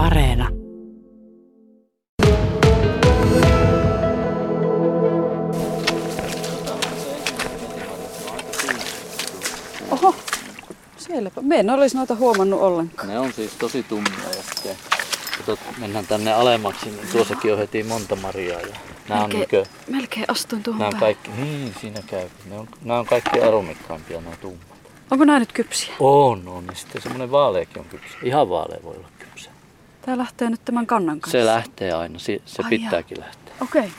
Areena. Oho, sielläpä. Me en olisi noita huomannut ollenkaan. Ne on siis tosi tummia ja katsot, mennään tänne alemmaksi, niin tuossakin on heti monta marjaa. Ja nämä on, Melkein, niinkö, melkein astuin tuohon nämä on kaikki, niin siinä käy. Ne on, nämä on kaikki aromikkaimpia nämä tummat. Onko nämä nyt kypsiä? On, on. Ja sitten semmoinen vaaleakin on kypsä. Ihan vaalea voi olla kypsä. Tää lähtee nyt tämän kannan kanssa. Se lähtee aina, se, se Ai pitääkin lähteä. Okei.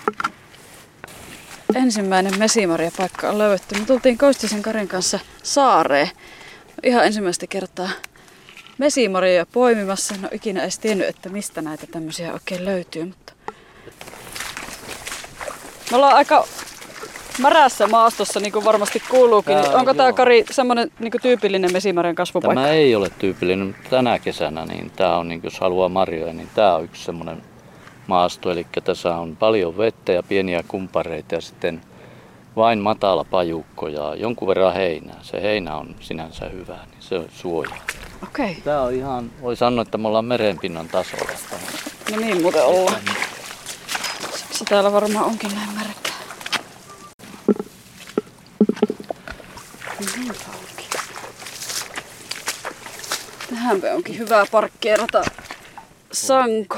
Ensimmäinen mesimarjapaikka on löydetty. Me tultiin Koistisen Karin kanssa saareen. Ihan ensimmäistä kertaa mesimarjoja poimimassa. En ole ikinä edes tiennyt, että mistä näitä tämmöisiä oikein löytyy. Mutta... Me ollaan aika märässä maastossa, niin kuin varmasti kuuluukin. Tää on, Onko tämä. Kari semmoinen niin tyypillinen mesimarjan kasvupaikka? Tämä ei ole tyypillinen, mutta tänä kesänä, niin tämä on, niin jos haluaa marjoja, niin tämä on yksi semmoinen maasto. Eli tässä on paljon vettä ja pieniä kumpareita ja sitten vain matala pajukko ja jonkun verran heinää. Se heinä on sinänsä hyvä, niin se suojaa. Okei, Tämä on ihan, voi sanoa, että me ollaan merenpinnan tasolla. no niin muuten ollaan. Siksi täällä varmaan onkin näin märkää. Niin auki. Tähänpä onkin hyvä parkkeerata sanko.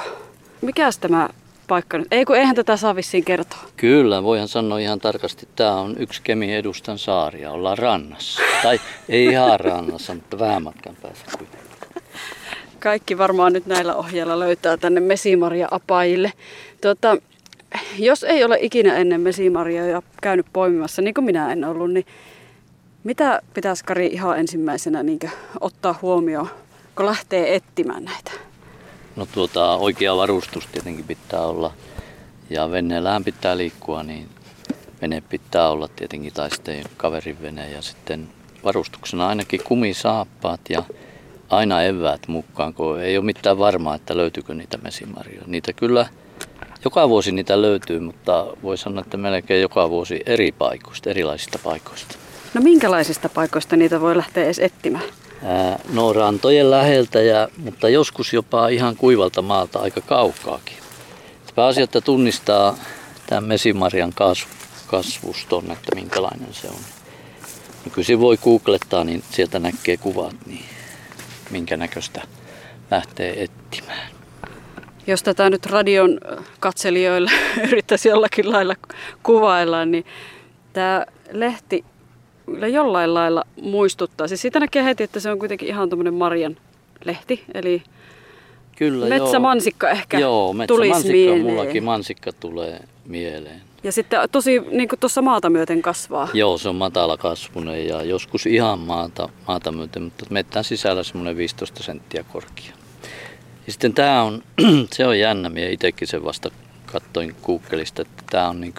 Mikäs tämä paikka nyt? Ei kun eihän tätä saa vissiin kertoa. Kyllä, voihan sanoa ihan tarkasti, tämä on yksi Kemi edustan saaria, ollaan rannassa. Tai ei ihan rannassa, mutta vähän matkan päässä kuitenkin. Kaikki varmaan nyt näillä ohjeilla löytää tänne mesimarja-apajille. Tuota, jos ei ole ikinä ennen mesimarjoja käynyt poimimassa, niin kuin minä en ollut, niin mitä pitäisi Kari ihan ensimmäisenä niin ottaa huomioon, kun lähtee etsimään näitä? No tuota, oikea varustus tietenkin pitää olla. Ja veneellähän pitää liikkua, niin vene pitää olla tietenkin tai sitten kaverin vene. Ja sitten varustuksena ainakin kumisaappaat ja aina eväät mukaan, kun ei ole mitään varmaa, että löytyykö niitä mesimarjoja. Niitä kyllä joka vuosi niitä löytyy, mutta voi sanoa, että melkein joka vuosi eri paikoista, erilaisista paikoista. No minkälaisista paikoista niitä voi lähteä edes etsimään? Ää, No rantojen läheltä, ja, mutta joskus jopa ihan kuivalta maalta aika kaukaakin. Pääasia, että tunnistaa tämän mesimarjan kasv, kasvuston, että minkälainen se on. Nykyisin voi googlettaa, niin sieltä näkee kuvat, niin minkä näköistä lähtee etsimään. Jos tätä nyt radion katselijoille yrittäisi jollakin lailla kuvailla, niin tämä lehti kyllä jollain lailla muistuttaa. Siis siitä näkee heti, että se on kuitenkin ihan tuommoinen Marjan lehti, eli Kyllä, metsämansikka ehkä joo, tulisi metsämansikka, mieleen. mullakin mansikka tulee mieleen. Ja sitten tosi niin kuin tuossa maata myöten kasvaa. Joo, se on matala kasvunen ja joskus ihan maata, maata myöten, mutta mettän sisällä semmoinen 15 senttiä korkea. Ja sitten tämä on, se on jännä, minä itsekin sen vasta katsoin Googlesta, että tämä on niin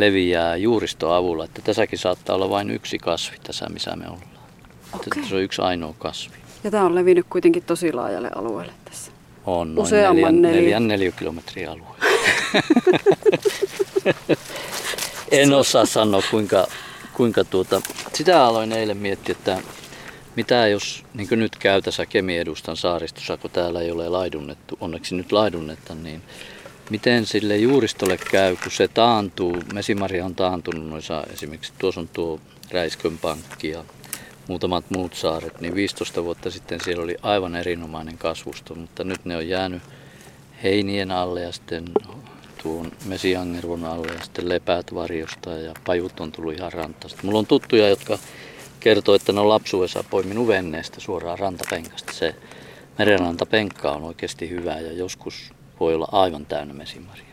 leviää juuriston avulla, että tässäkin saattaa olla vain yksi kasvi tässä, missä me ollaan. Että Okei. Se on yksi ainoa kasvi. Ja tämä on levinnyt kuitenkin tosi laajalle alueelle tässä. On noin Useamman neljän, neliö. neljän neliökilometrin alue. en osaa sanoa kuinka, kuinka tuota, sitä aloin eilen miettiä, että mitä jos, niin nyt käy tässä Kemi edustan saaristossa, kun täällä ei ole laidunnettu, onneksi nyt laidunnetta, niin miten sille juuristolle käy, kun se taantuu, mesimarja on taantunut noissa, esimerkiksi tuossa on tuo Räiskön pankki ja muutamat muut saaret, niin 15 vuotta sitten siellä oli aivan erinomainen kasvusto, mutta nyt ne on jäänyt heinien alle ja sitten tuon mesiangervon alle ja sitten lepäät varjosta ja pajut on tullut ihan rantasta. Mulla on tuttuja, jotka kertoo, että ne on lapsuudessa poiminut venneestä suoraan rantapenkasta. Se merenrantapenkka on oikeasti hyvä ja joskus voi olla aivan täynnä mesimaria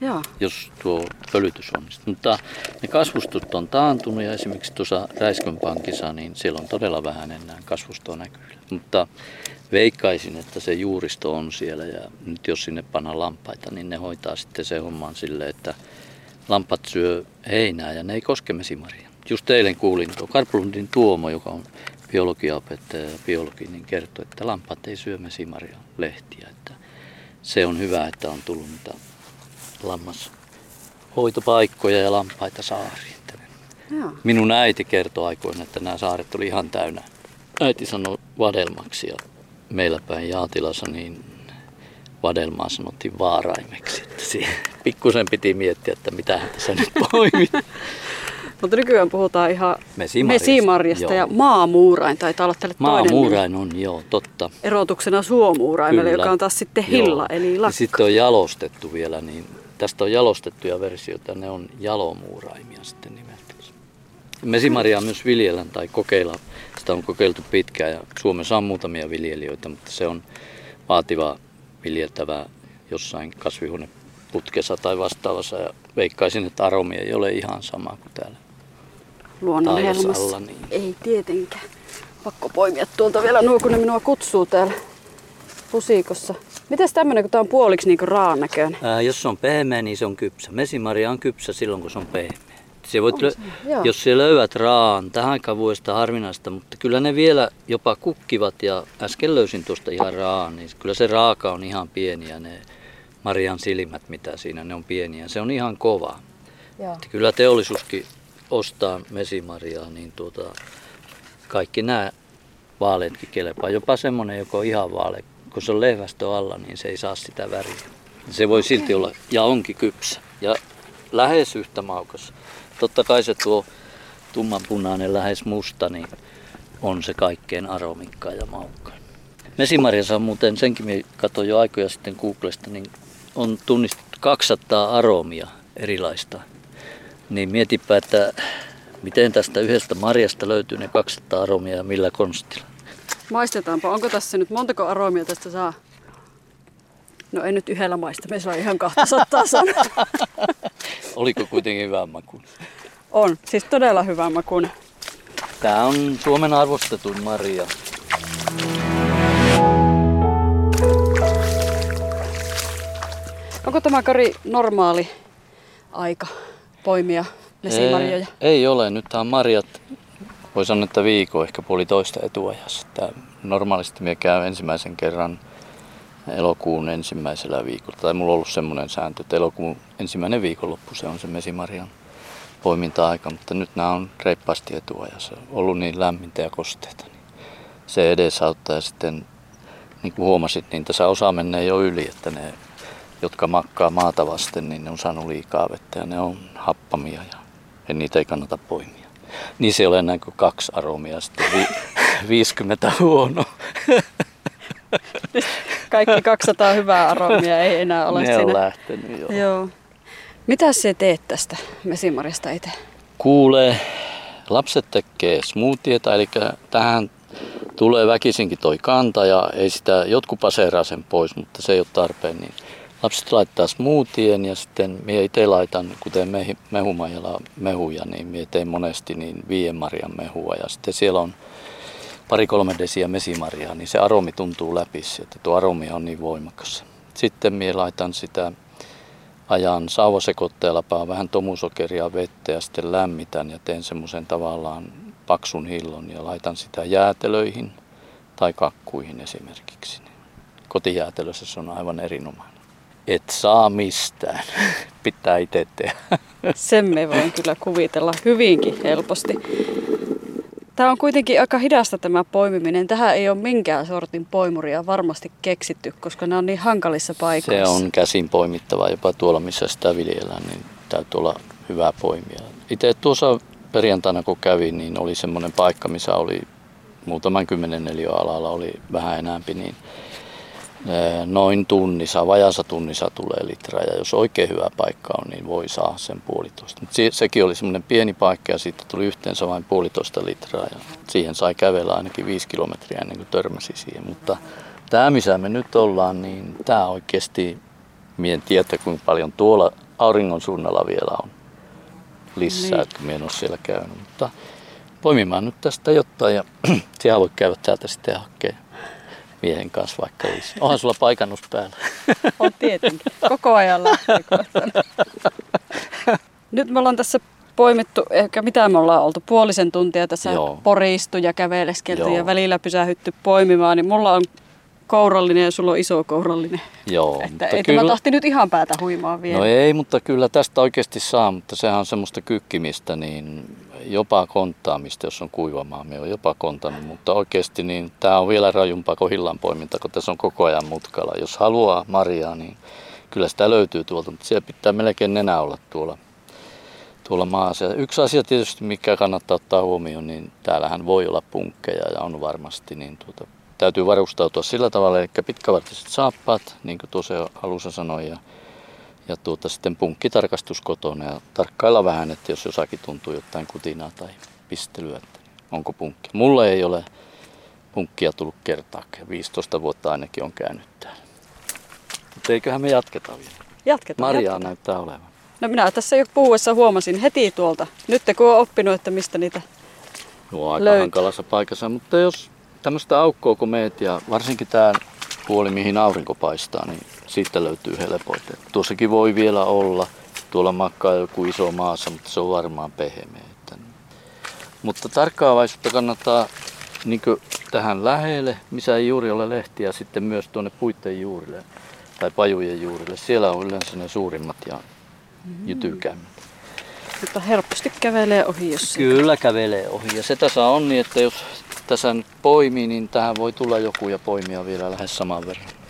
Joo. jos tuo pölytys onnistuu. Mutta ne kasvustot on taantunut ja esimerkiksi tuossa Räiskön pankissa, niin siellä on todella vähän enää kasvustoa näkyvillä. Mutta veikkaisin, että se juuristo on siellä ja nyt jos sinne pannaan lampaita, niin ne hoitaa sitten se homman silleen, että lampat syö heinää ja ne ei koske mesimaria. Just eilen kuulin tuo Karplundin Tuomo, joka on biologiaopettaja ja biologi, niin kertoi, että lampaat ei syö mesimaria lehtiä. Että se on hyvä, että on tullut niitä lammashoitopaikkoja ja lampaita saariin. Joo. Minun äiti kertoi aikoina, että nämä saaret oli ihan täynnä. Äiti sanoi vadelmaksi ja meillä päin Jaatilassa niin vadelmaa sanottiin vaaraimeksi. Että pikkusen piti miettiä, että mitä tässä nyt poimit. Mutta nykyään puhutaan ihan Mesimarjasta, mesimarjasta ja maamuurain taitaa olla tälle toinen. Maamuurain on, joo, totta. Erotuksena suomuuraimelle, Kyllä. joka on taas sitten hilla, Joo. eli Ja lakka. sitten on jalostettu vielä, niin tästä on jalostettuja versioita, ne on jalomuuraimia sitten nimeltä. Mesimaria myös viljellään tai kokeilla. Sitä on kokeiltu pitkään ja Suomessa on muutamia viljelijöitä, mutta se on vaativa viljeltävä jossain kasvihuoneputkessa tai vastaavassa. Ja veikkaisin, että aromi ei ole ihan sama kuin täällä. Luonnon taivas helmassa. alla, niin. Ei tietenkään. Pakko poimia tuolta vielä nuo, kun ne minua kutsuu täällä pusikossa. Mites tämmönen, kun tää on puoliksi niinku raan näköinen? Ää, jos se on pehmeä, niin se on kypsä. Mesimaria on kypsä silloin, kun se on pehmeä. Se voit lö- se, joo. jos se löydät raan, tähän aikaan vuodesta harvinaista, mutta kyllä ne vielä jopa kukkivat ja äsken löysin tuosta ihan raan, niin kyllä se raaka on ihan pieni ja ne Marian silmät, mitä siinä, ne on pieniä. Se on ihan kova. Joo. Kyllä teollisuuskin ostaa mesimarjaa, niin tuota, kaikki nämä vaaleetkin kelepaa. Jopa semmoinen, joka on ihan vaale, kun se on lehvästö alla, niin se ei saa sitä väriä. Se voi silti olla, ja onkin kypsä. Ja lähes yhtä maukas. Totta kai se tuo tummanpunainen, lähes musta, niin on se kaikkein aromikkaa ja maukkain. Mesimarjassa on muuten, senkin minä katsoin jo aikoja sitten Googlesta, niin on tunnistettu 200 aromia erilaista. Niin mietipä, että miten tästä yhdestä marjasta löytyy ne 200 aromia ja millä konstilla. Maistetaanpa. Onko tässä nyt montako aromia tästä saa? No ei nyt yhdellä maista, me saa ihan 200 sanoa. Oliko kuitenkin hyvä maku? On, siis todella hyvä makuinen. Tämä on Suomen arvostetuin marja. Onko tämä Kari normaali aika poimia mesimarjoja? Ei, ei ole. Nyt on marjat, voi sanoa, että viikko, ehkä puolitoista etuajassa. Tää normaalisti minä käyn ensimmäisen kerran elokuun ensimmäisellä viikolla. Tai mulla on ollut semmoinen sääntö, että elokuun ensimmäinen viikonloppu se on se mesimarjan poiminta-aika, mutta nyt nämä on reippaasti etuajassa. Ollut niin lämmintä ja kosteita. Niin se edesauttaa ja sitten niin kuin huomasit, niin tässä osa menee jo yli, että ne, jotka makkaa maata vasten, niin ne on saanut liikaa vettä ja ne on happamia ja niitä ei kannata poimia. Niin se ei ole enää kuin kaksi aromia, sitten vi, 50 huono. Kaikki 200 hyvää aromia ei enää ole ne on siinä. lähtenyt jo. Joo. Mitä sä teet tästä mesimarjasta itse? Kuulee, lapset tekee smoothieta, eli tähän tulee väkisinkin toi kanta ja ei sitä, jotkut paseeraa sen pois, mutta se ei ole tarpeen. Niin lapset laittaa smoothien ja sitten minä itse laitan, kuten mehumajalla mehuja, niin minä teen monesti niin viien marjan mehua ja sitten siellä on pari-kolme desiä mesimarjaa, niin se aromi tuntuu läpi sieltä. Tuo aromi on niin voimakas. Sitten minä laitan sitä ajan sauvasekoittajalla paan vähän tomusokeria vettä ja sitten lämmitän ja teen semmoisen tavallaan paksun hillon ja laitan sitä jäätelöihin tai kakkuihin esimerkiksi. Kotijäätelössä se on aivan erinomainen. Et saa mistään. Pitää itse tehdä. Sen me voin kyllä kuvitella hyvinkin helposti. Tämä on kuitenkin aika hidasta tämä poimiminen. Tähän ei ole minkään sortin poimuria varmasti keksitty, koska nämä on niin hankalissa Se paikoissa. on käsin poimittava jopa tuolla, missä sitä viljellään, niin täytyy olla hyvää poimia. Itse tuossa perjantaina kun kävin, niin oli semmoinen paikka, missä oli muutaman kymmenen neliöalalla oli vähän enämpi, niin noin tunnissa, vajassa tunnissa tulee litraa ja jos oikein hyvä paikka on, niin voi saa sen puolitoista. Mut se, sekin oli semmoinen pieni paikka ja siitä tuli yhteensä vain puolitoista litraa ja siihen sai kävellä ainakin viisi kilometriä ennen kuin törmäsi siihen. Mutta tämä missä me nyt ollaan, niin tämä oikeasti, mien tiedä kuinka paljon tuolla auringon suunnalla vielä on lisää, Niin. kun minä en ole siellä käynyt. Mutta poimimaan nyt tästä jotain ja siellä voi käydä täältä sitten hakea miehen kanssa vaikka lisää. Onhan sulla paikannus päällä. On tietenkin. Koko ajan lähtee. Nyt me ollaan tässä poimittu, ehkä mitä me ollaan oltu, puolisen tuntia tässä Joo. poristu ja käveleskelty Joo. ja välillä pysähytty poimimaan, niin mulla on kourallinen ja sulla on iso kourallinen. Joo, Että ei tämä tahti nyt ihan päätä huimaa vielä. No ei, mutta kyllä tästä oikeasti saa, mutta sehän on semmoista kykkimistä, niin jopa konttaamista, jos on kuiva maa. Me on jopa kontannut, mutta oikeasti niin tämä on vielä rajumpaa kuin hillan poiminta, kun tässä on koko ajan mutkalla. Jos haluaa marjaa, niin kyllä sitä löytyy tuolta, mutta siellä pitää melkein nenä olla tuolla, tuolla maassa. Yksi asia tietysti, mikä kannattaa ottaa huomioon, niin täällähän voi olla punkkeja ja on varmasti, niin tuota, täytyy varustautua sillä tavalla, eli pitkävartiset saappaat, niin kuin tuossa alussa sanoin, ja, ja tuota, sitten punkkitarkastus kotona ja tarkkailla vähän, että jos jossakin tuntuu jotain kutinaa tai pistelyä, että onko punkki. Mulle ei ole punkkia tullut kertaakaan, 15 vuotta ainakin on käynyt täällä. Mutta eiköhän me jatketa vielä. Jatketaan. Marjaa jatketaan. näyttää olevan. No minä tässä jo puhuessa huomasin heti tuolta. Nyt kun on oppinut, että mistä niitä... On aika Löytyy. hankalassa paikassa, mutta jos tämmöistä aukkoa kun meet ja varsinkin tämä puoli, mihin aurinko paistaa, niin siitä löytyy helpoiten. Tuossakin voi vielä olla, tuolla makkaa joku iso maassa, mutta se on varmaan pehmeä. Että... Mutta tarkkaavaisuutta kannattaa niin tähän lähelle, missä ei juuri ole lehtiä, sitten myös tuonne puitten juurille tai pajujen juurille. Siellä on yleensä ne suurimmat ja jytykämmät. Mutta helposti kävelee ohi, jos. Kyllä kävelee ohi. Ja se tässä on niin, että jos tässä nyt poimii, niin tähän voi tulla joku ja poimia vielä lähes saman verran.